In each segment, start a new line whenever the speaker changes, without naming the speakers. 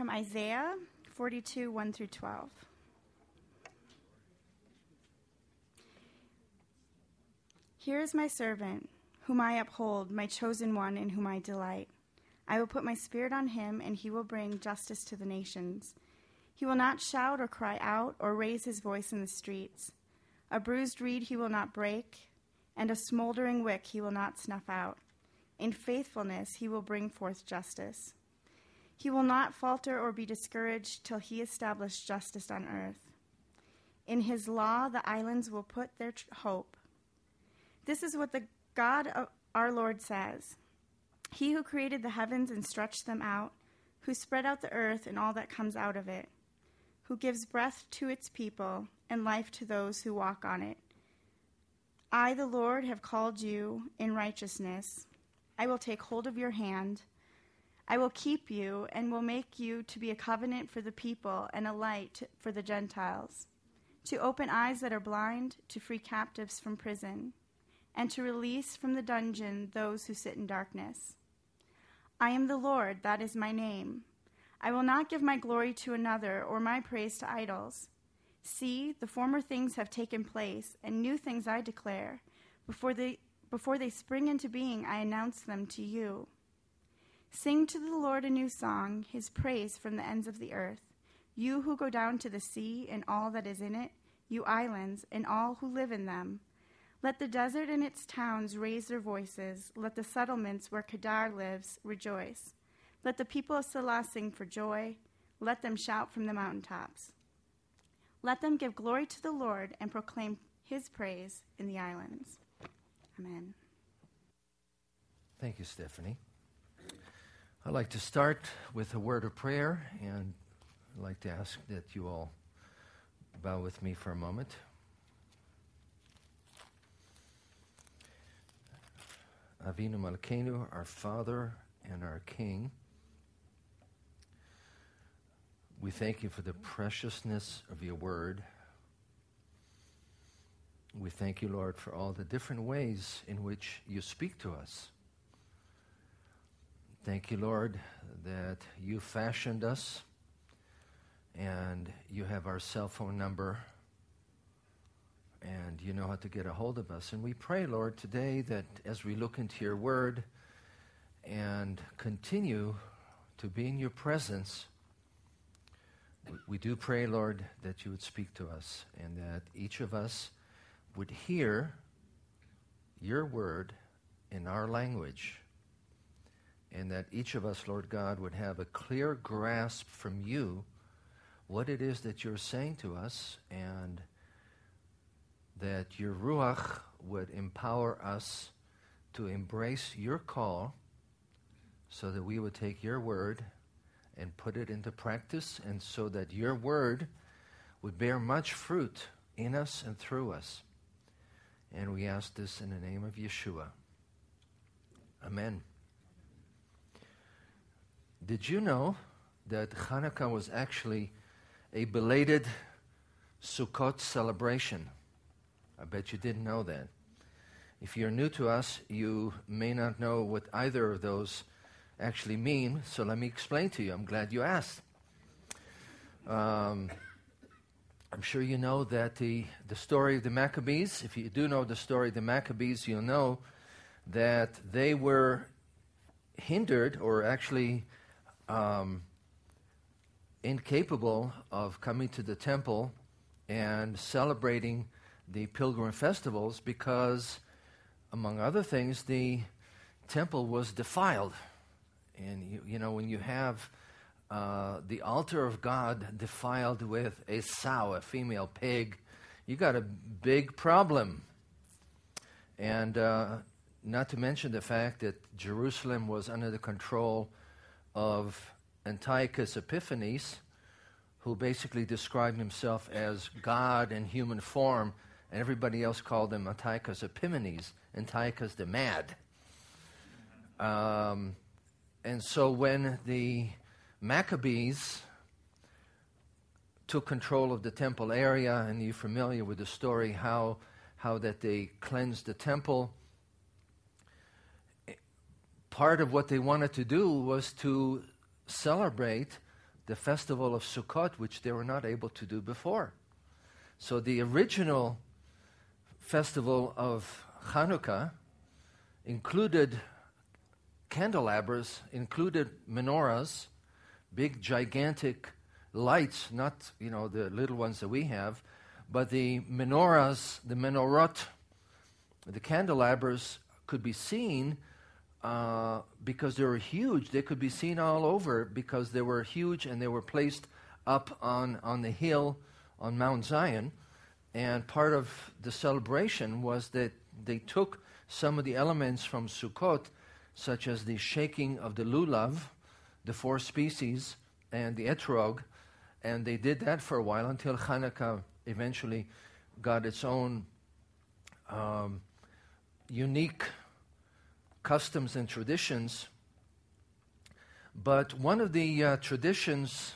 from Isaiah 42, 1 through 12. Here is my servant, whom I uphold, my chosen one, in whom I delight. I will put my spirit on him, and he will bring justice to the nations. He will not shout or cry out or raise his voice in the streets. A bruised reed he will not break, and a smoldering wick he will not snuff out. In faithfulness he will bring forth justice. He will not falter or be discouraged till he establish justice on earth. In his law the islands will put their hope. This is what the God of our Lord says He who created the heavens and stretched them out, who spread out the earth and all that comes out of it, who gives breath to its people and life to those who walk on it. I, the Lord, have called you in righteousness. I will take hold of your hand. I will keep you and will make you to be a covenant for the people and a light for the Gentiles, to open eyes that are blind, to free captives from prison, and to release from the dungeon those who sit in darkness. I am the Lord, that is my name. I will not give my glory to another or my praise to idols. See, the former things have taken place, and new things I declare. Before they, before they spring into being, I announce them to you. Sing to the Lord a new song, his praise from the ends of the earth. You who go down to the sea and all that is in it, you islands and all who live in them. Let the desert and its towns raise their voices. Let the settlements where Kedar lives rejoice. Let the people of Sela sing for joy. Let them shout from the mountaintops. Let them give glory to the Lord and proclaim his praise in the islands. Amen.
Thank you, Stephanie. I'd like to start with a word of prayer, and I'd like to ask that you all bow with me for a moment. Avinu Malkeinu, our Father and our King, we thank you for the preciousness of your word. We thank you, Lord, for all the different ways in which you speak to us. Thank you, Lord, that you fashioned us and you have our cell phone number and you know how to get a hold of us. And we pray, Lord, today that as we look into your word and continue to be in your presence, we do pray, Lord, that you would speak to us and that each of us would hear your word in our language and that each of us, Lord God, would have a clear grasp from you what it is that you're saying to us, and that your Ruach would empower us to embrace your call so that we would take your word and put it into practice, and so that your word would bear much fruit in us and through us. And we ask this in the name of Yeshua. Amen. Did you know that Hanukkah was actually a belated Sukkot celebration? I bet you didn't know that. If you're new to us, you may not know what either of those actually mean, so let me explain to you. I'm glad you asked. Um, I'm sure you know that the, the story of the Maccabees, if you do know the story of the Maccabees, you'll know that they were hindered or actually um, incapable of coming to the temple and celebrating the pilgrim festivals because, among other things, the temple was defiled. And, you, you know, when you have uh, the altar of God defiled with a sow, a female pig, you got a big problem. And uh, not to mention the fact that Jerusalem was under the control of Antiochus Epiphanes, who basically described himself as God in human form, and everybody else called him Antiochus Epimanes, Antiochus the Mad. Um, and so when the Maccabees took control of the temple area, and you're familiar with the story how, how that they cleansed the temple, part of what they wanted to do was to celebrate the festival of Sukkot, which they were not able to do before. So the original festival of Hanukkah included candelabras, included menorahs, big gigantic lights, not you know the little ones that we have, but the menorahs, the menorot, the candelabras could be seen uh, because they were huge. They could be seen all over because they were huge and they were placed up on, on the hill on Mount Zion. And part of the celebration was that they took some of the elements from Sukkot, such as the shaking of the lulav, the four species, and the etrog, and they did that for a while until Hanukkah eventually got its own um, unique customs and traditions. But one of the uh, traditions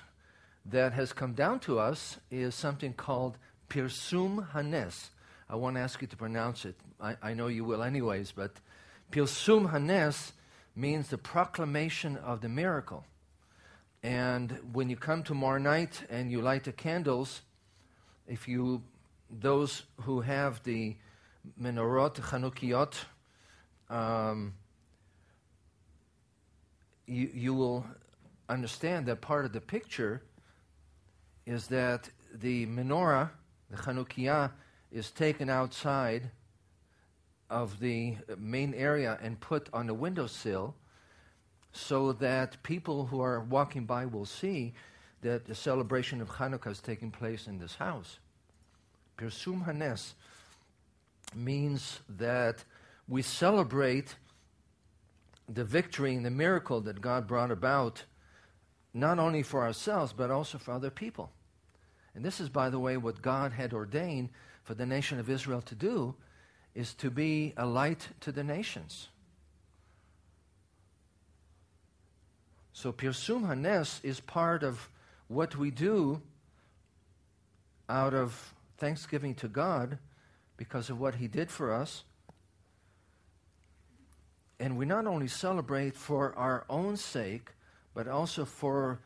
that has come down to us is something called Pirsum Hanes. I won't ask you to pronounce it. I, I know you will, anyways, but Pirsum Hanes means the proclamation of the miracle. And when you come tomorrow night and you light the candles, if you, those who have the menorot, Chanukiot, um, you, you will understand that part of the picture is that the menorah, the Chanukiah, is taken outside of the main area and put on the windowsill so that people who are walking by will see that the celebration of Hanukkah is taking place in this house. Pirsum Hanes means that we celebrate the victory and the miracle that God brought about, not only for ourselves, but also for other people. And this is, by the way, what God had ordained for the nation of Israel to do, is to be a light to the nations. So Pirsum Hanes is part of what we do out of thanksgiving to God because of what He did for us. And we not only celebrate for our own sake, but also for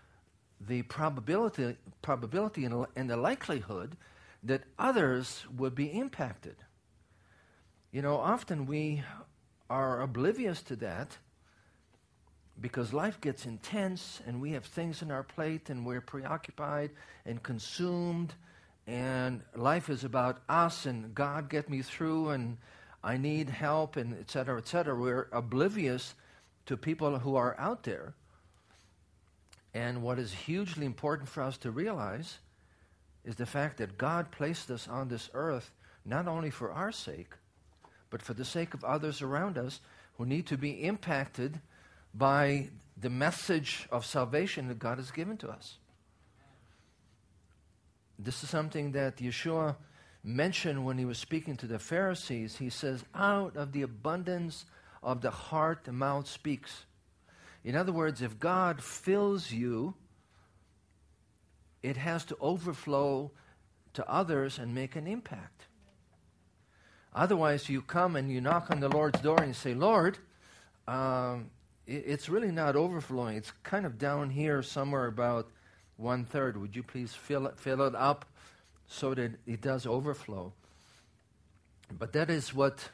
the probability, probability and, the likelihood that others would be impacted. You know, often we are oblivious to that because life gets intense and we have things in our plate and we're preoccupied and consumed and life is about us and God get me through and I need help and et cetera, et cetera. We're oblivious to people who are out there. And what is hugely important for us to realize is the fact that God placed us on this earth not only for our sake, but for the sake of others around us who need to be impacted by the message of salvation that God has given to us. This is something that Yeshua mentioned when he was speaking to the Pharisees. He says, Out of the abundance of the heart, the mouth speaks. In other words, if God fills you, it has to overflow to others and make an impact. Otherwise, you come and you knock on the Lord's door and say, Lord, um, it, it's really not overflowing. It's kind of down here somewhere about one third. Would you please fill it, fill it up so that it does overflow? But that is what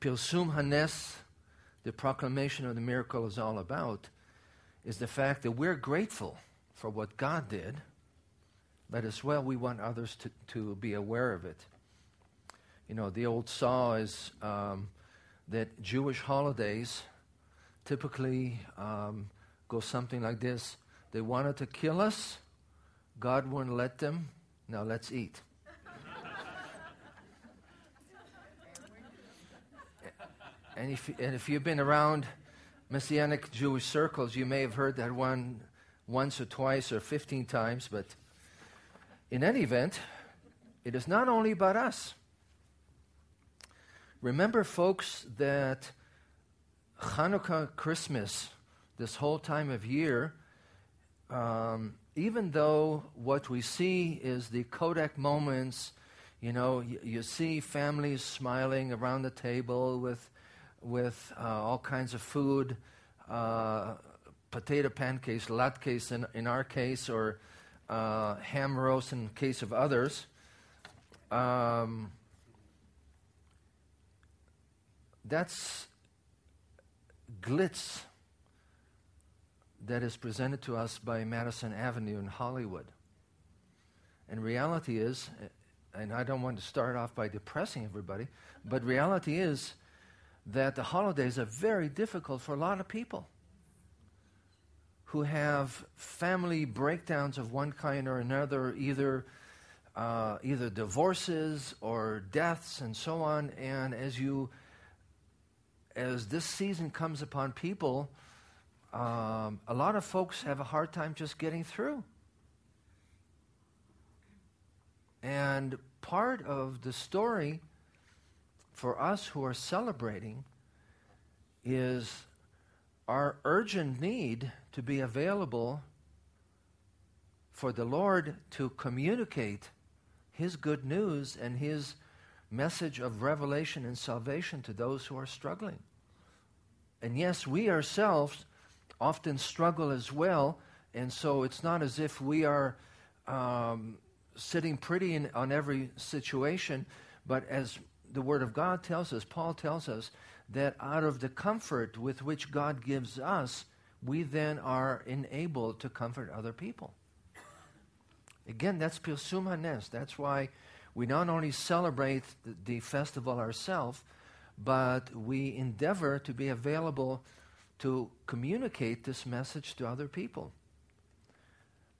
Pirsum Hanes, the proclamation of the miracle, is all about. Is the fact that we're grateful for what God did, but as well we want others to, to be aware of it. You know, the old saw is um, that Jewish holidays typically um, go something like this they wanted to kill us, God wouldn't let them. Now let's eat. and, if, and if you've been around Messianic Jewish circles, you may have heard that one once or twice or 15 times, but in any event, it is not only about us. Remember, folks, that Hanukkah, Christmas, this whole time of year, um, even though what we see is the Kodak moments, you know, you, you see families smiling around the table with, with uh, all kinds of food, uh, potato pancakes, latkes in, in our case, or uh, ham roast in case of others. Um, that's glitz that is presented to us by Madison Avenue in Hollywood. And reality is, and I don't want to start off by depressing everybody, but reality is that the holidays are very difficult for a lot of people who have family breakdowns of one kind or another, either uh, either divorces or deaths and so on. And as you as this season comes upon people, um, a lot of folks have a hard time just getting through. And part of the story for us who are celebrating is our urgent need to be available for the Lord to communicate His good news and His message of revelation and salvation to those who are struggling. And yes, we ourselves often struggle as well, and so it's not as if we are um, sitting pretty in, on every situation, but as the Word of God tells us, Paul tells us, that out of the comfort with which God gives us, we then are enabled to comfort other people. Again, that's Pirsum Hanes. That's why we not only celebrate the, the festival ourselves, but we endeavor to be available to communicate this message to other people.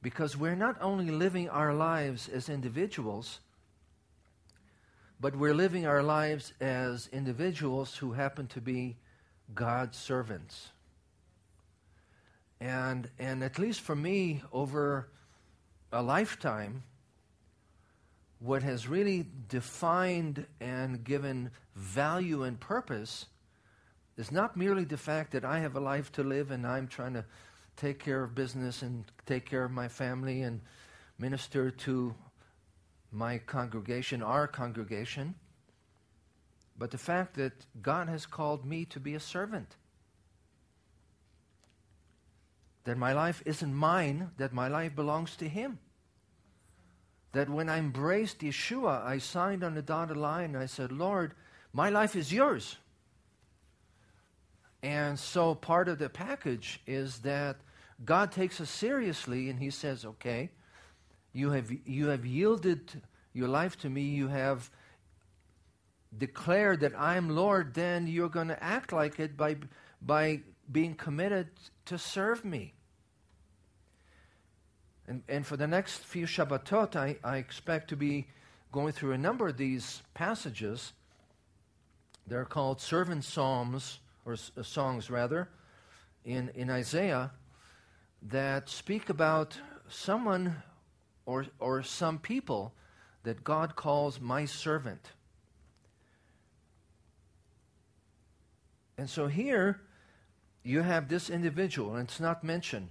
Because we're not only living our lives as individuals, but we're living our lives as individuals who happen to be God's servants. And, and at least for me, over a lifetime, what has really defined and given value and purpose is not merely the fact that I have a life to live and I'm trying to take care of business and take care of my family and minister to my congregation, our congregation, but the fact that God has called me to be a servant. That my life isn't mine, that my life belongs to Him that when I embraced Yeshua, I signed on the dotted line and I said, Lord, my life is yours. And so part of the package is that God takes us seriously and He says, okay, you have, you have yielded your life to me, you have declared that I am Lord, then you're going to act like it by, by being committed to serve me. And, and for the next few Shabbatot, I, I expect to be going through a number of these passages. They're called servant psalms, or uh, songs rather, in, in Isaiah that speak about someone or, or some people that God calls my servant. And so here you have this individual, and it's not mentioned.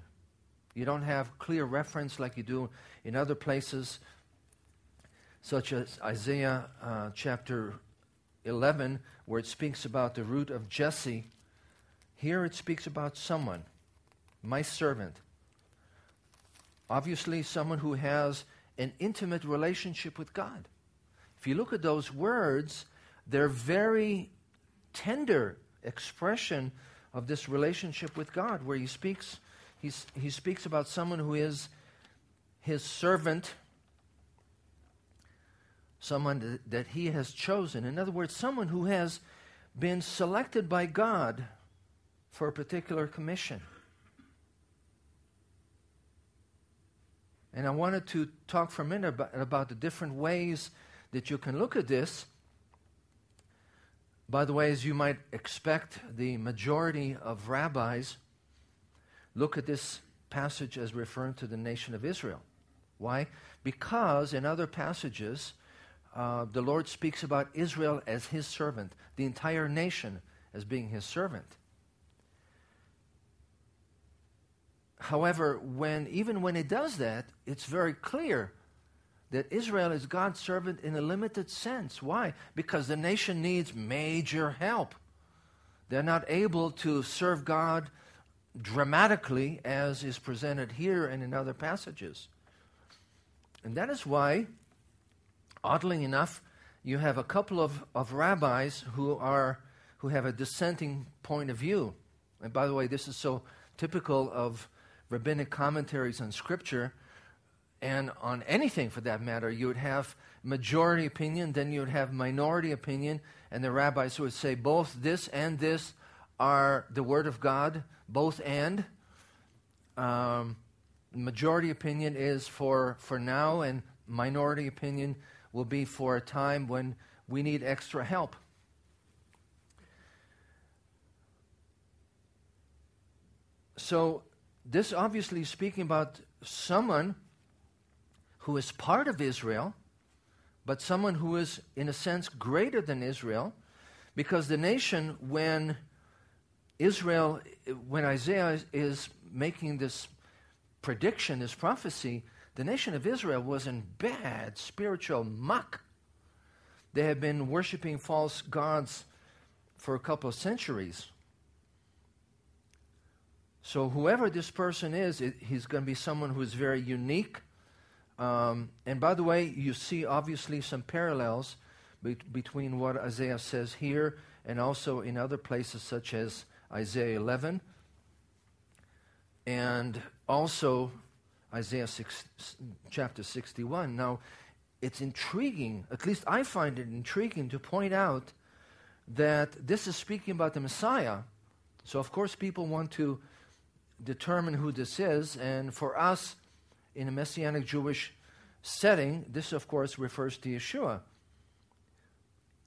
You don't have clear reference like you do in other places, such as Isaiah uh, chapter 11, where it speaks about the root of Jesse. Here it speaks about someone, my servant. Obviously, someone who has an intimate relationship with God. If you look at those words, they're very tender expression of this relationship with God, where he speaks he speaks about someone who is his servant, someone that, he has chosen. In other words, someone who has been selected by God for a particular commission. And I wanted to talk for a minute about, about, the different ways that you can look at this. By the way, as you might expect, the majority of rabbis look at this passage as referring to the nation of Israel. Why? Because in other passages, uh, the Lord speaks about Israel as his servant, the entire nation as being his servant. However, when even when it does that, it's very clear that Israel is God's servant in a limited sense. Why? Because the nation needs major help. They're not able to serve God dramatically as is presented here and in other passages. And that is why, oddly enough, you have a couple of, of rabbis who are who have a dissenting point of view. And by the way, this is so typical of rabbinic commentaries on scripture and on anything for that matter. You would have majority opinion, then you would have minority opinion, and the rabbis would say both this and this are the word of God, both and. Um, majority opinion is for, for now, and minority opinion will be for a time when we need extra help. So, this obviously is speaking about someone who is part of Israel, but someone who is, in a sense, greater than Israel, because the nation, when Israel, when Isaiah is making this prediction, this prophecy, the nation of Israel was in bad spiritual muck. They had been worshiping false gods for a couple of centuries. So, whoever this person is, it, he's going to be someone who is very unique. Um, and by the way, you see obviously some parallels be- between what Isaiah says here and also in other places, such as Isaiah 11 and also Isaiah 6, chapter 61. Now, it's intriguing, at least I find it intriguing to point out that this is speaking about the Messiah. So, of course, people want to determine who this is, and for us, in a Messianic Jewish setting, this, of course, refers to Yeshua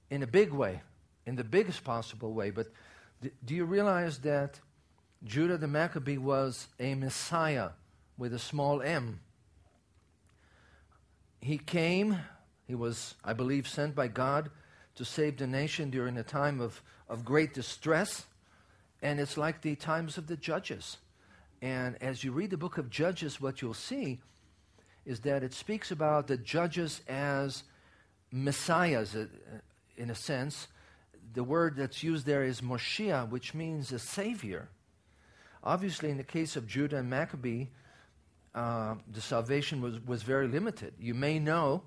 in a big way, in the biggest possible way. But do you realize that Judah the Maccabee was a Messiah with a small m? He came, he was, I believe, sent by God to save the nation during a time of, of great distress. And it's like the times of the judges. And as you read the book of Judges, what you'll see is that it speaks about the judges as messiahs, uh, in a sense, the word that's used there is Moshiach, which means a savior. Obviously, in the case of Judah and Maccabee, uh, the salvation was, was very limited. You may know,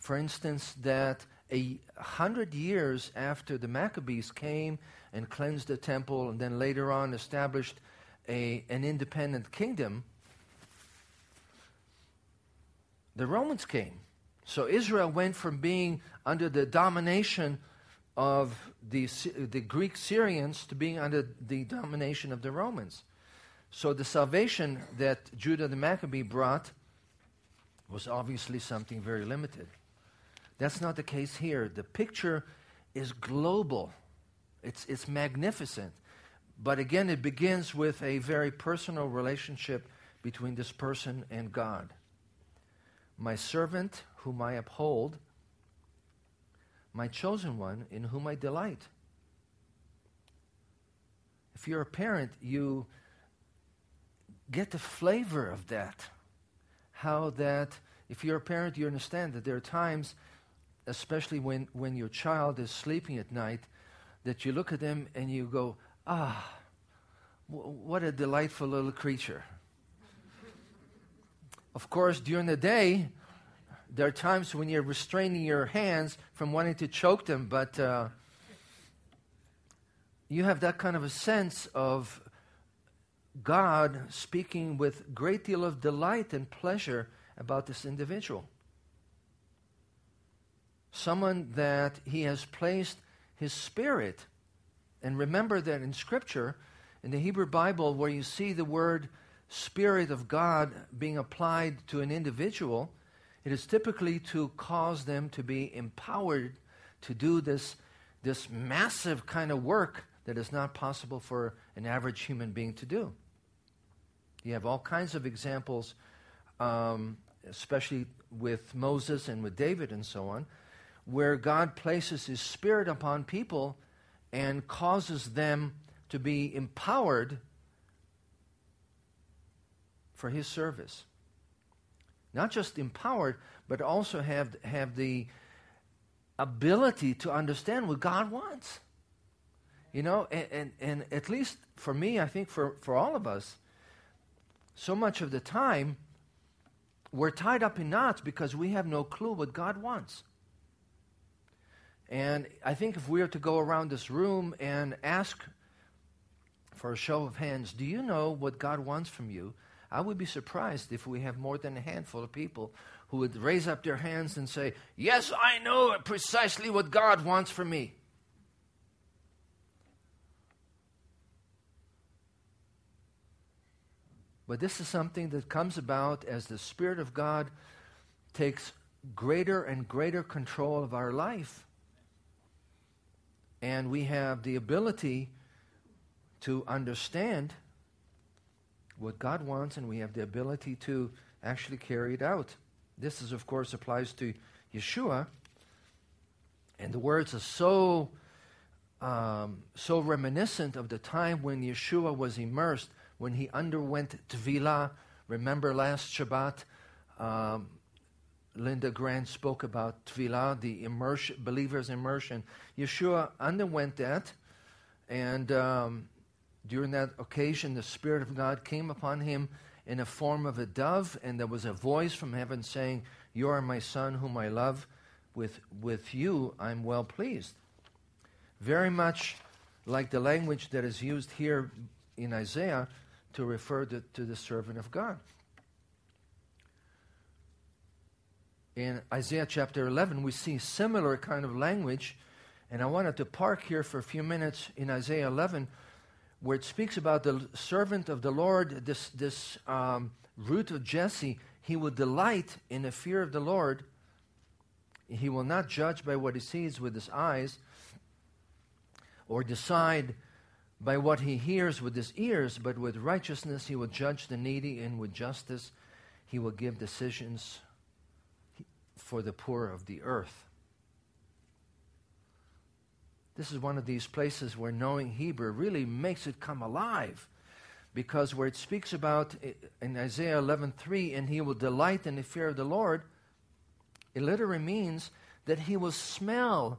for instance, that a hundred years after the Maccabees came and cleansed the temple and then later on established a, an independent kingdom, the Romans came. So Israel went from being under the domination of the, the Greek Syrians to being under the domination of the Romans. So the salvation that Judah the Maccabee brought was obviously something very limited. That's not the case here. The picture is global, it's, it's magnificent. But again, it begins with a very personal relationship between this person and God. My servant, whom I uphold, my chosen one in whom I delight. If you're a parent, you get the flavor of that. How that, if you're a parent, you understand that there are times, especially when, when your child is sleeping at night, that you look at them and you go, ah, w- what a delightful little creature. of course, during the day, there are times when you're restraining your hands from wanting to choke them, but uh, you have that kind of a sense of God speaking with great deal of delight and pleasure about this individual. Someone that he has placed his spirit. And remember that in Scripture, in the Hebrew Bible, where you see the word Spirit of God being applied to an individual, it is typically to cause them to be empowered to do this, this massive kind of work that is not possible for an average human being to do. You have all kinds of examples, um, especially with Moses and with David and so on, where God places his spirit upon people and causes them to be empowered for his service not just empowered, but also have, have the ability to understand what God wants. You know, and, and, and at least for me, I think for, for all of us, so much of the time, we're tied up in knots because we have no clue what God wants. And I think if we were to go around this room and ask for a show of hands, do you know what God wants from you? I would be surprised if we have more than a handful of people who would raise up their hands and say, Yes, I know precisely what God wants from me. But this is something that comes about as the Spirit of God takes greater and greater control of our life. And we have the ability to understand what God wants, and we have the ability to actually carry it out. This is, of course, applies to Yeshua. And the words are so, um, so reminiscent of the time when Yeshua was immersed when he underwent Tvila. Remember last Shabbat, um, Linda Grant spoke about Tvila, the immersion, believer's immersion. Yeshua underwent that, and um, during that occasion, the Spirit of God came upon him in a form of a dove, and there was a voice from heaven saying, You are my Son, whom I love. With, with you, I'm well pleased. Very much like the language that is used here in Isaiah to refer to, to the servant of God. In Isaiah chapter 11, we see similar kind of language, and I wanted to park here for a few minutes in Isaiah 11, where it speaks about the servant of the Lord, this, this um, root of Jesse. He will delight in the fear of the Lord. He will not judge by what he sees with his eyes or decide by what he hears with his ears, but with righteousness he will judge the needy, and with justice he will give decisions for the poor of the earth. This is one of these places where knowing Hebrew really makes it come alive. Because where it speaks about eh, in Isaiah 11:3, and he will delight in the fear of the Lord, it literally means that he will smell,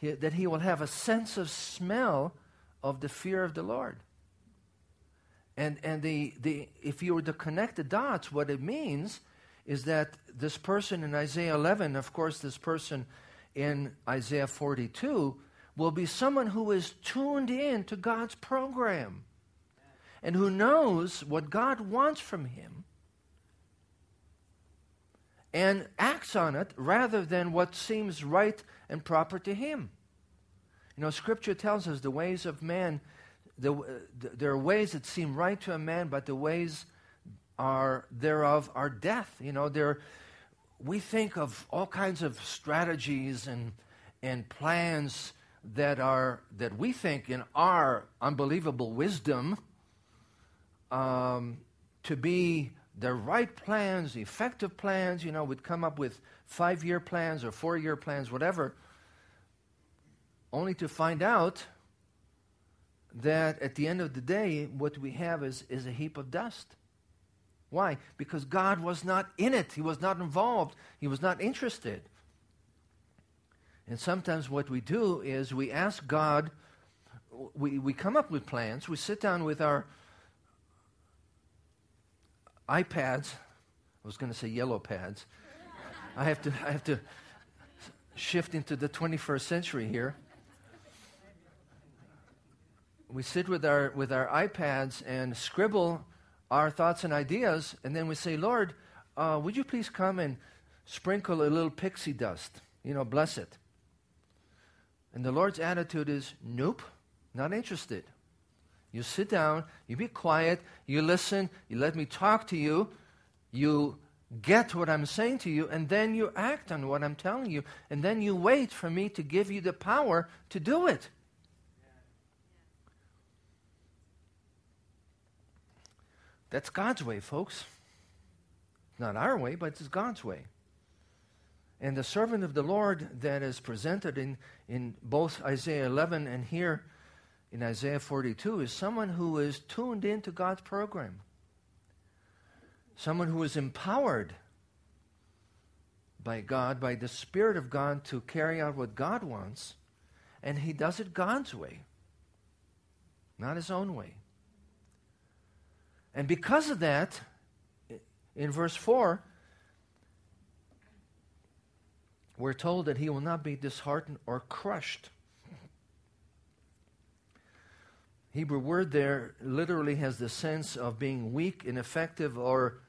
that he will have a sense of smell of the fear of the Lord. And, and the, the, if you were to connect the dots, what it means is that this person in Isaiah 11, of course, this person in Isaiah 42, will be someone who is tuned in to God's program and who knows what God wants from him and acts on it rather than what seems right and proper to him. You know, Scripture tells us the ways of man, the, the, there are ways that seem right to a man, but the ways are thereof are death. You know, there, we think of all kinds of strategies and, and plans that are that we think in our unbelievable wisdom um, to be the right plans, effective plans. You know, we'd come up with five-year plans or four-year plans, whatever only to find out that at the end of the day, what we have is, is a heap of dust. Why? Because God was not in it, He was not involved, He was not interested. And sometimes what we do is we ask God, we, we come up with plans, we sit down with our iPads, I was going to say yellow pads. I have to, I have to shift into the 21st century here we sit with our, with our iPads and scribble our thoughts and ideas, and then we say, Lord, uh, would you please come and sprinkle a little pixie dust? You know, bless it. And the Lord's attitude is, nope, not interested. You sit down, you be quiet, you listen, you let me talk to you, you get what I'm saying to you, and then you act on what I'm telling you, and then you wait for me to give you the power to do it. That's God's way, folks. Not our way, but it's God's way. And the servant of the Lord that is presented in, in both Isaiah 11 and here in Isaiah 42 is someone who is tuned into God's program. Someone who is empowered by God, by the Spirit of God to carry out what God wants, and he does it God's way. not his own way. And because of that, in verse 4, we're told that he will not be disheartened or crushed. Hebrew word there literally has the sense of being weak, ineffective, or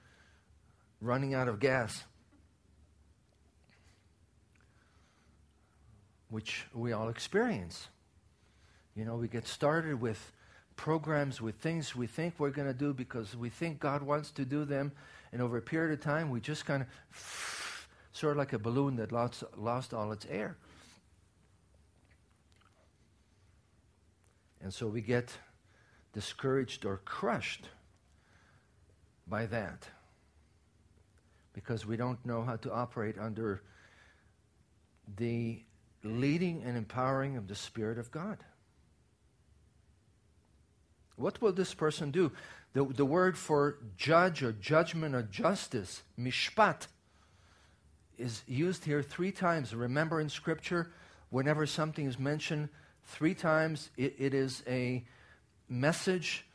running out of gas, which we all experience. You know, we get started with programs, with things we think we're going to do because we think God wants to do them, and over a period of time, we just kind of sort of like a balloon that lost, lost all its air. And so we get discouraged or crushed by that because we don't know how to operate under the leading and empowering of the Spirit of God. What will this person do? The, the word for judge or judgment or justice, mishpat, is used here three times. Remember in Scripture, whenever something is mentioned three times, it, it is a message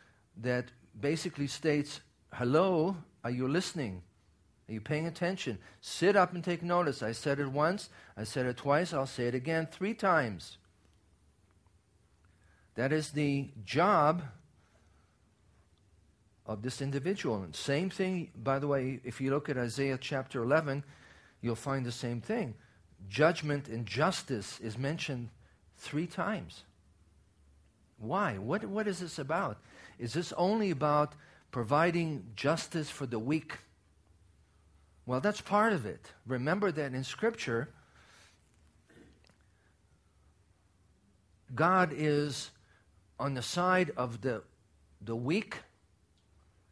that basically states, Hello, are you listening? Are you paying attention? Sit up and take notice. I said it once, I said it twice, I'll say it again three times. That is the job of this individual. And same thing, by the way, if you look at Isaiah chapter 11, you'll find the same thing. Judgment and justice is mentioned three times. Why? What, what is this about? Is this only about providing justice for the weak? Well, that's part of it. Remember that in Scripture, God is on the side of the, the weak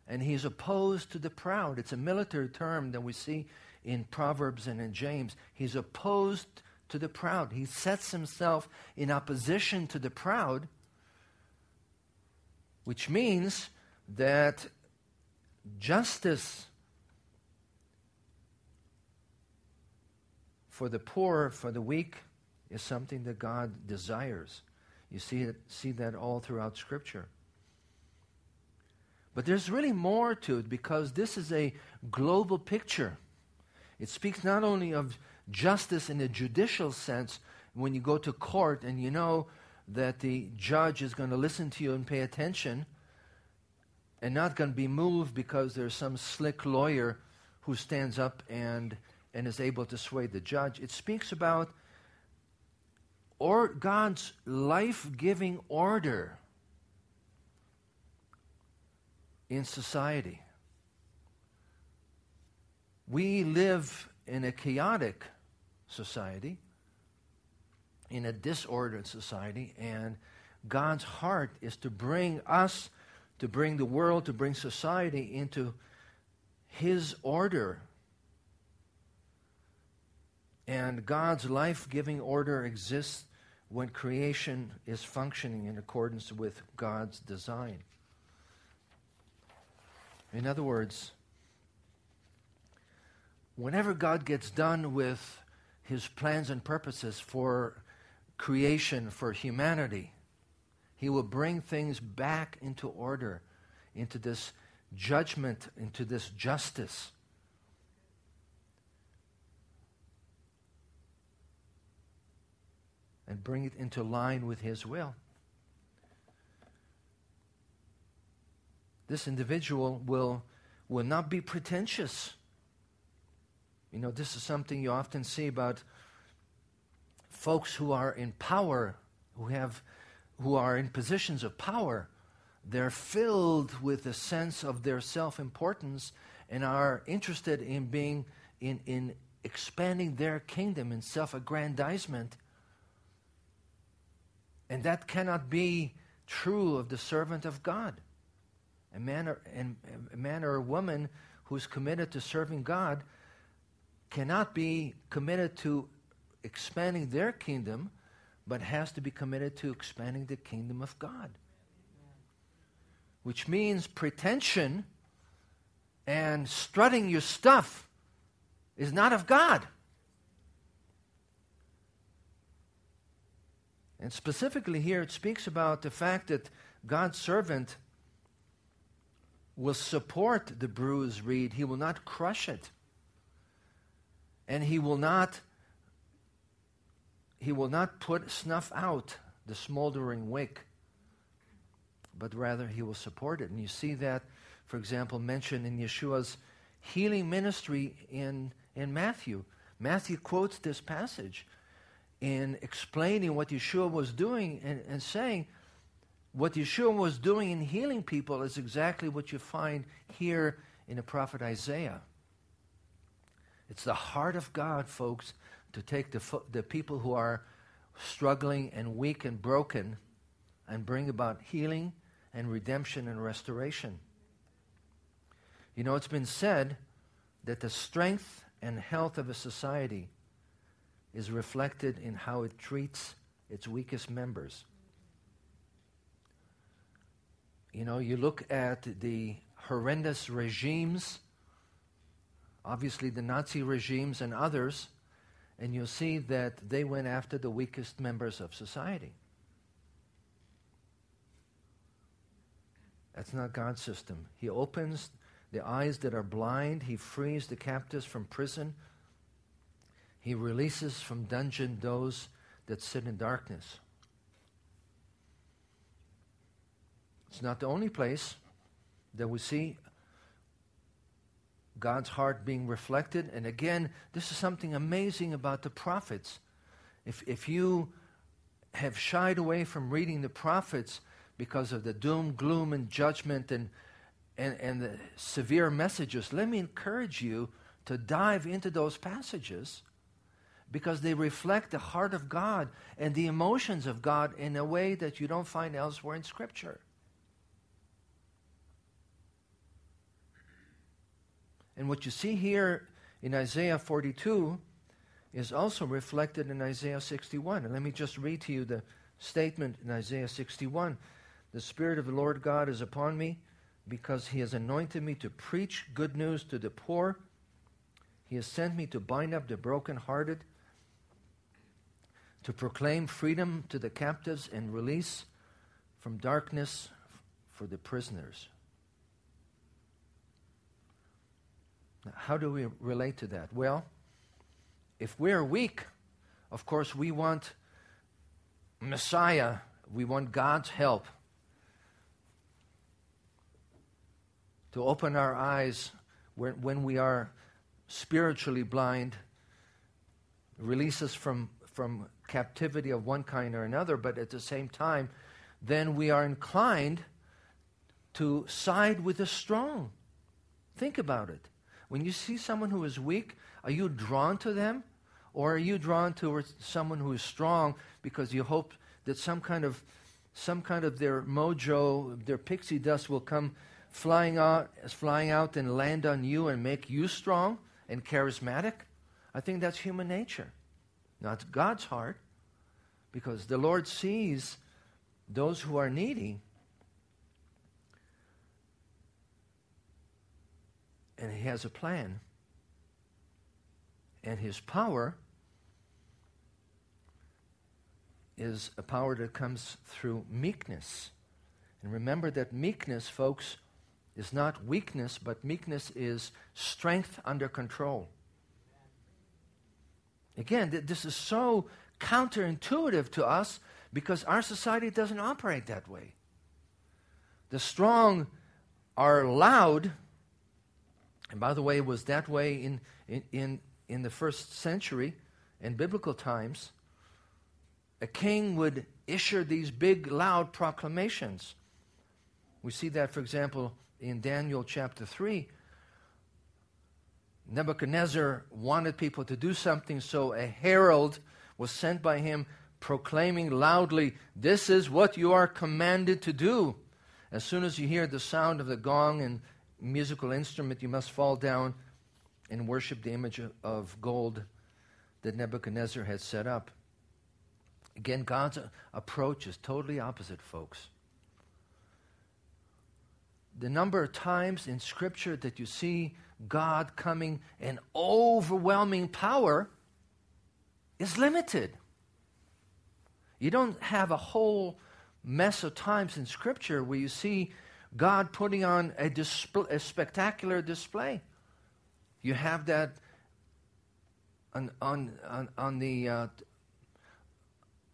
and he's opposed to the proud. It's a military term that we see in Proverbs and in James. He's opposed to the proud. He sets himself in opposition to the proud, which means that justice for the poor, for the weak, is something that God desires. You see, it, see that all throughout Scripture. But there's really more to it because this is a global picture. It speaks not only of justice in a judicial sense, when you go to court and you know that the judge is going to listen to you and pay attention and not going to be moved because there's some slick lawyer who stands up and and is able to sway the judge. It speaks about or God's life-giving order in society. We live in a chaotic society, in a disordered society, and God's heart is to bring us, to bring the world, to bring society into His order and God's life giving order exists when creation is functioning in accordance with God's design. In other words, whenever God gets done with his plans and purposes for creation, for humanity, he will bring things back into order, into this judgment, into this justice. and bring it into line with His will. This individual will, will not be pretentious. You know, this is something you often see about folks who are in power, who have who are in positions of power. They're filled with a sense of their self-importance and are interested in being in, in expanding their kingdom in self-aggrandizement and that cannot be true of the servant of God. A man or, and a man or a woman who's committed to serving God cannot be committed to expanding their kingdom, but has to be committed to expanding the kingdom of God. Which means pretension and strutting your stuff is not of God. And specifically here, it speaks about the fact that God's servant will support the bruised reed, he will not crush it. And he will not he will not put snuff out the smoldering wick, but rather he will support it. And you see that, for example, mentioned in Yeshua's healing ministry in, in Matthew. Matthew quotes this passage in explaining what Yeshua was doing and, and saying, what Yeshua was doing in healing people is exactly what you find here in the prophet Isaiah. It's the heart of God, folks, to take the, the people who are struggling and weak and broken and bring about healing and redemption and restoration. You know, it's been said that the strength and health of a society is reflected in how it treats its weakest members. You know, you look at the horrendous regimes, obviously the Nazi regimes and others, and you'll see that they went after the weakest members of society. That's not God's system. He opens the eyes that are blind, He frees the captives from prison, He releases from dungeon those that sit in darkness. It's not the only place that we see God's heart being reflected. And again, this is something amazing about the prophets. If, if you have shied away from reading the prophets because of the doom, gloom, and judgment and, and, and the severe messages, let me encourage you to dive into those passages because they reflect the heart of God and the emotions of God in a way that you don't find elsewhere in Scripture. And what you see here in Isaiah 42 is also reflected in Isaiah 61. And let me just read to you the statement in Isaiah 61. The Spirit of the Lord God is upon me because he has anointed me to preach good news to the poor. He has sent me to bind up the brokenhearted, to proclaim freedom to the captives and release from darkness for the prisoners. How do we relate to that? Well, if we're weak, of course, we want Messiah, we want God's help to open our eyes when, when we are spiritually blind, release us from, from captivity of one kind or another, but at the same time, then we are inclined to side with the strong. Think about it. When you see someone who is weak, are you drawn to them? Or are you drawn towards someone who is strong because you hope that some kind of some kind of their mojo, their pixie dust will come flying out, flying out and land on you and make you strong and charismatic? I think that's human nature. Not God's heart, because the Lord sees those who are needy and He has a plan. And His power is a power that comes through meekness. And remember that meekness, folks, is not weakness, but meekness is strength under control. Again, th- this is so counterintuitive to us because our society doesn't operate that way. The strong are loud and by the way, it was that way in, in, in, the first century, in biblical times. A king would issue these big, loud proclamations. We see that, for example, in Daniel chapter 3. Nebuchadnezzar wanted people to do something, so a herald was sent by him proclaiming loudly, This is what you are commanded to do. As soon as you hear the sound of the gong and musical instrument, you must fall down and worship the image of gold that Nebuchadnezzar had set up. Again, God's approach is totally opposite, folks. The number of times in Scripture that you see God coming in overwhelming power is limited. You don't have a whole mess of times in Scripture where you see God putting on a, display, a spectacular display. You have that on, on, on, on the uh,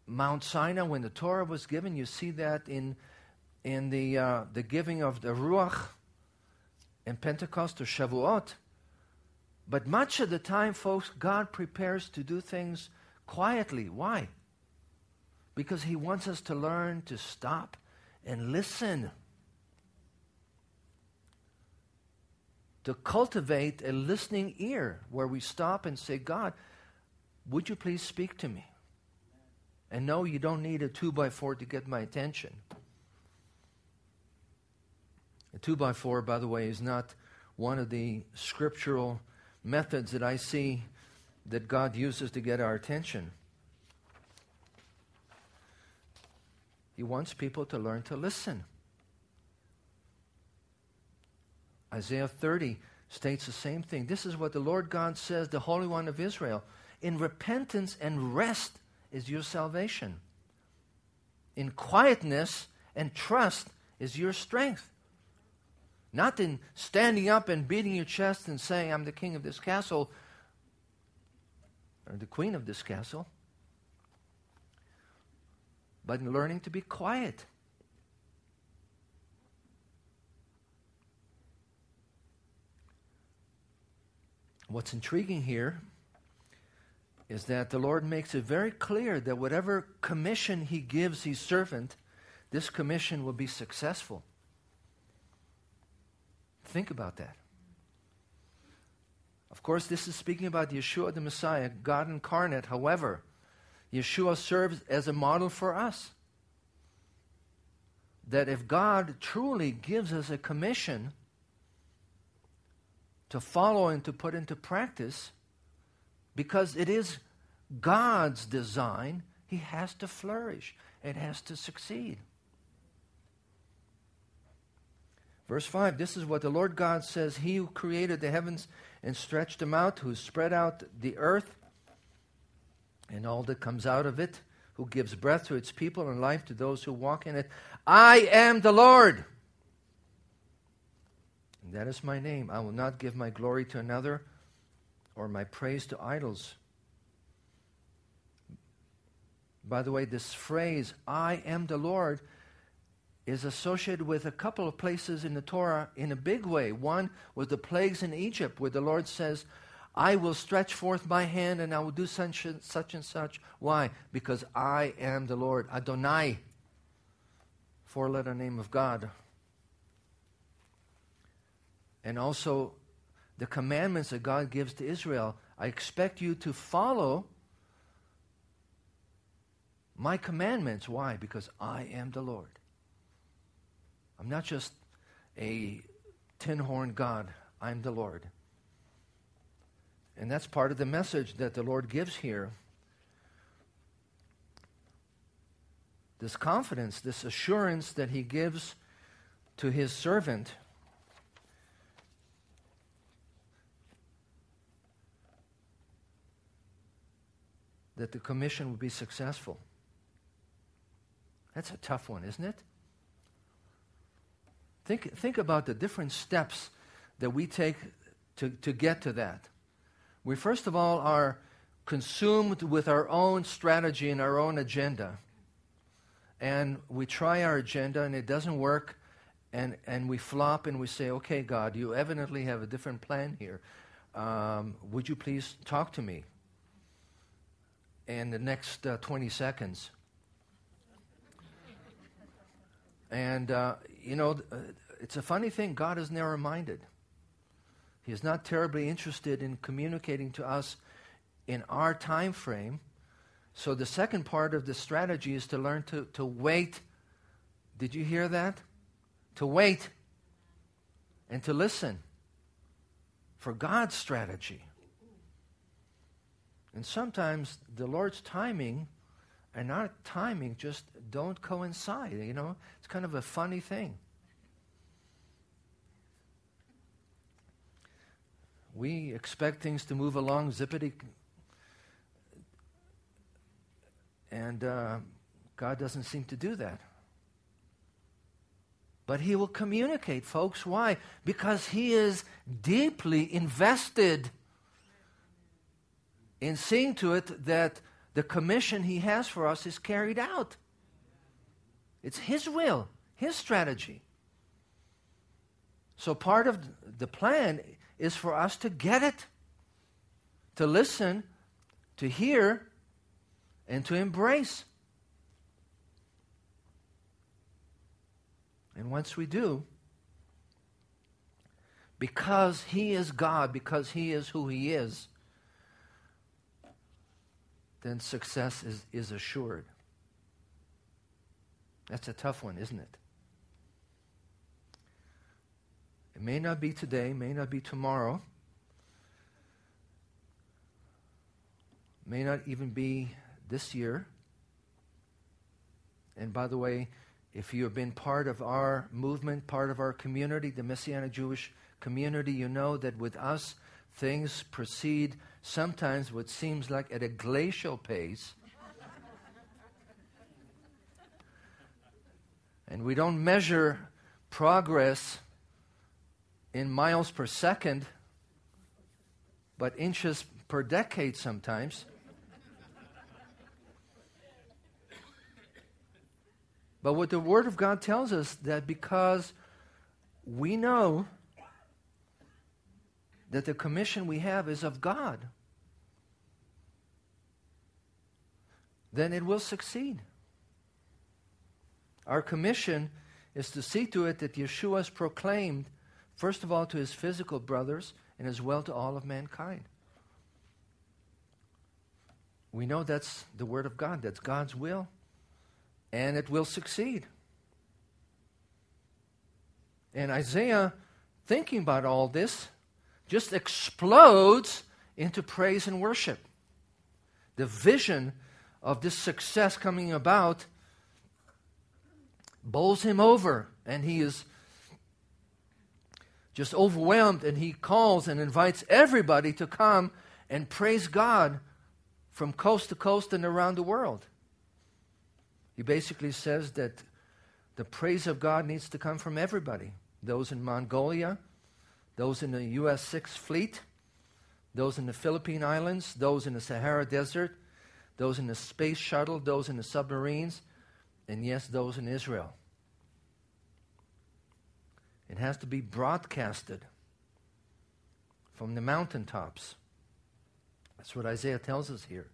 Mount Sinai when the Torah was given. You see that in, in the, uh, the giving of the Ruach in Pentecost or Shavuot. But much of the time, folks, God prepares to do things quietly. Why? Because He wants us to learn to stop and listen. To cultivate a listening ear where we stop and say, God, would you please speak to me? And no, you don't need a two by four to get my attention. A two by four, by the way, is not one of the scriptural methods that I see that God uses to get our attention. He wants people to learn to listen. Isaiah 30 states the same thing. This is what the Lord God says, the Holy One of Israel. In repentance and rest is your salvation. In quietness and trust is your strength. Not in standing up and beating your chest and saying, I'm the king of this castle or the queen of this castle, but in learning to be quiet. What's intriguing here is that the Lord makes it very clear that whatever commission He gives His servant, this commission will be successful. Think about that. Of course, this is speaking about Yeshua the Messiah, God incarnate. However, Yeshua serves as a model for us. That if God truly gives us a commission to follow and to put into practice, because it is God's design, He has to flourish, it has to succeed. Verse 5 This is what the Lord God says He who created the heavens and stretched them out, who spread out the earth and all that comes out of it, who gives breath to its people and life to those who walk in it. I am the Lord. And that is my name. I will not give my glory to another or my praise to idols. By the way, this phrase, I am the Lord, is associated with a couple of places in the Torah in a big way. One was the plagues in Egypt, where the Lord says, I will stretch forth my hand and I will do such and such. And such. Why? Because I am the Lord. Adonai, four letter name of God. And also the commandments that God gives to Israel. I expect you to follow my commandments. Why? Because I am the Lord. I'm not just a tin horn God, I'm the Lord. And that's part of the message that the Lord gives here. This confidence, this assurance that He gives to His servant. That the commission would be successful. That's a tough one, isn't it? Think, think about the different steps that we take to, to get to that. We, first of all, are consumed with our own strategy and our own agenda. And we try our agenda and it doesn't work, and, and we flop and we say, okay, God, you evidently have a different plan here. Um, would you please talk to me? In the next uh, 20 seconds. And, uh, you know, uh, it's a funny thing. God is narrow minded. He is not terribly interested in communicating to us in our time frame. So the second part of the strategy is to learn to, to wait. Did you hear that? To wait and to listen for God's strategy. And sometimes the Lord's timing and our timing just don't coincide. You know, it's kind of a funny thing. We expect things to move along zippity, and uh, God doesn't seem to do that. But he will communicate, folks. Why? Because he is deeply invested in seeing to it that the commission he has for us is carried out. It's his will, his strategy. So part of the plan is for us to get it, to listen, to hear, and to embrace. And once we do, because He is God, because He is who He is, then success is, is assured. That's a tough one, isn't it? It may not be today, may not be tomorrow, may not even be this year. And by the way, if you have been part of our movement, part of our community, the Messianic Jewish community, you know that with us, things proceed sometimes what seems like at a glacial pace. and we don't measure progress in miles per second, but inches per decade sometimes. But what the Word of God tells us that because we know that the commission we have is of God, then it will succeed. Our commission is to see to it that Yeshua is proclaimed, first of all, to his physical brothers and as well to all of mankind. We know that's the Word of God, that's God's will and it will succeed. And Isaiah, thinking about all this, just explodes into praise and worship. The vision of this success coming about bowls him over, and he is just overwhelmed, and he calls and invites everybody to come and praise God from coast to coast and around the world. He basically says that the praise of God needs to come from everybody those in Mongolia, those in the U.S. Sixth Fleet, those in the Philippine Islands, those in the Sahara Desert, those in the space shuttle, those in the submarines, and yes, those in Israel. It has to be broadcasted from the mountaintops. That's what Isaiah tells us here.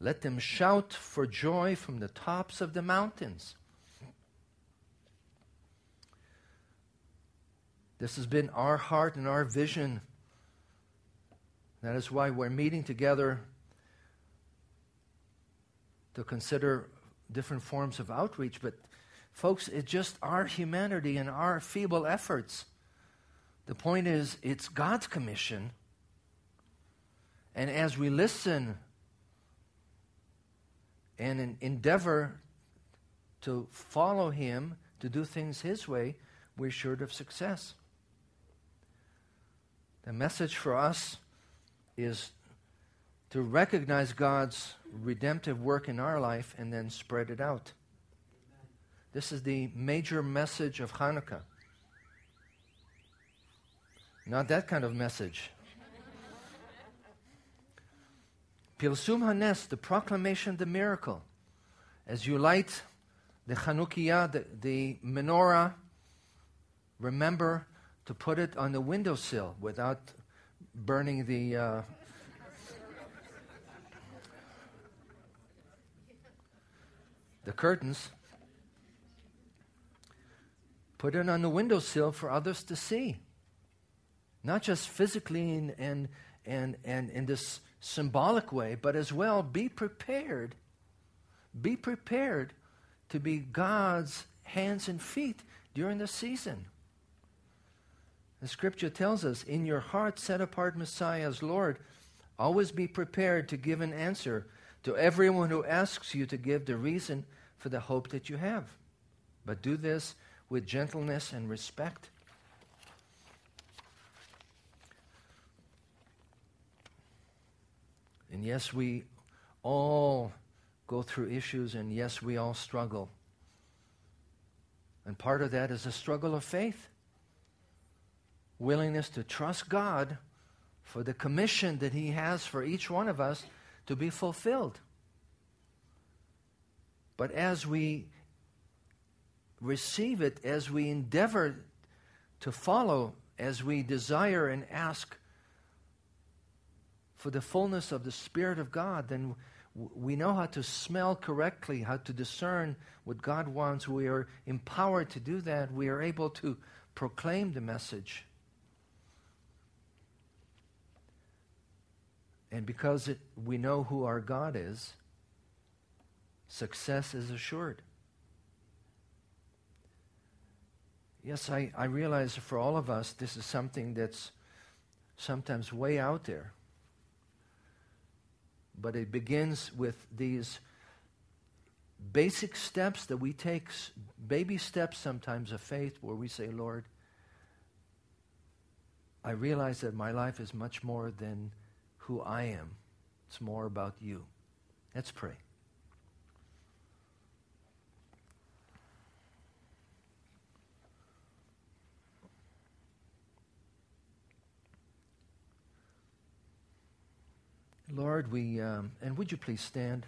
Let them shout for joy from the tops of the mountains. This has been our heart and our vision. That is why we're meeting together to consider different forms of outreach. But, folks, it's just our humanity and our feeble efforts. The point is, it's God's commission. And as we listen and endeavor to follow Him, to do things His way, we're sure of success. The message for us is to recognize God's redemptive work in our life and then spread it out. This is the major message of Hanukkah. Not that kind of message. Pirsum HaNes, the proclamation the miracle. As you light the Chanukiah, the, the menorah, remember to put it on the windowsill without burning the. Uh, the curtains. Put it on the windowsill for others to see. Not just physically and, and, and, and in this symbolic way, but as well be prepared. Be prepared to be God's hands and feet during the season. The scripture tells us, in your heart set apart Messiah as Lord, always be prepared to give an answer to everyone who asks you to give the reason for the hope that you have. But do this with gentleness and respect And yes, we all go through issues, and yes, we all struggle. And part of that is a struggle of faith. Willingness to trust God for the commission that He has for each one of us to be fulfilled. But as we receive it, as we endeavor to follow, as we desire and ask for the fullness of the Spirit of God, then we know how to smell correctly, how to discern what God wants. We are empowered to do that. We are able to proclaim the message. And because it, we know who our God is, success is assured. Yes, I, I realize for all of us, this is something that's sometimes way out there. But it begins with these basic steps that we take, baby steps sometimes of faith, where we say, Lord, I realize that my life is much more than who I am, it's more about you. Let's pray. Lord, we, um, and would you please stand?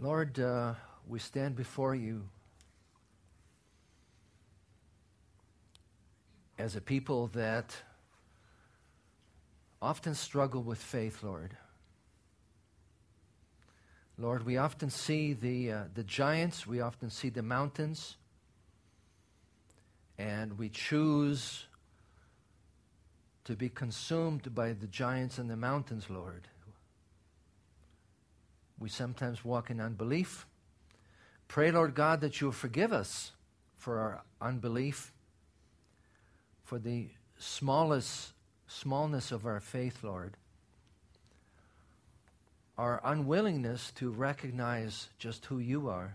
Lord, uh, we stand before you as a people that often struggle with faith, Lord. Lord, we often see the, uh, the giants, we often see the mountains, and we choose to be consumed by the giants and the mountains, Lord. We sometimes walk in unbelief. Pray, Lord God, that you'll forgive us for our unbelief, for the smallest smallness of our faith, Lord our unwillingness to recognize just who you are.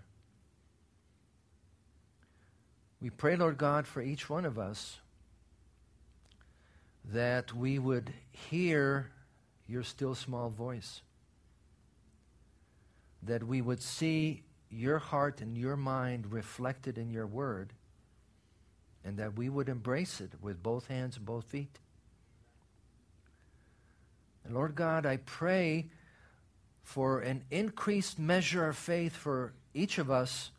We pray, Lord God, for each one of us that we would hear your still small voice, that we would see your heart and your mind reflected in your word, and that we would embrace it with both hands and both feet. And Lord God, I pray for an increased measure of faith for each of us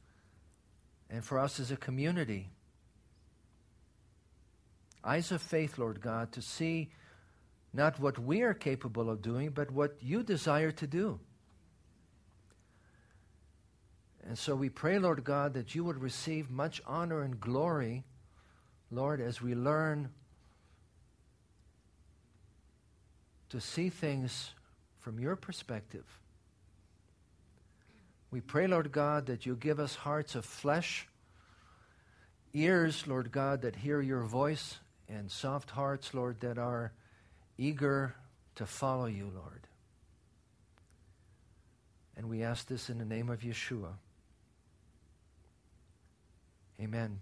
and for us as a community. Eyes of faith, Lord God, to see not what we are capable of doing, but what you desire to do. And so we pray, Lord God, that you would receive much honor and glory, Lord, as we learn to see things from your perspective. We pray, Lord God, that you give us hearts of flesh, ears, Lord God, that hear your voice, and soft hearts, Lord, that are eager to follow you, Lord. And we ask this in the name of Yeshua. Amen.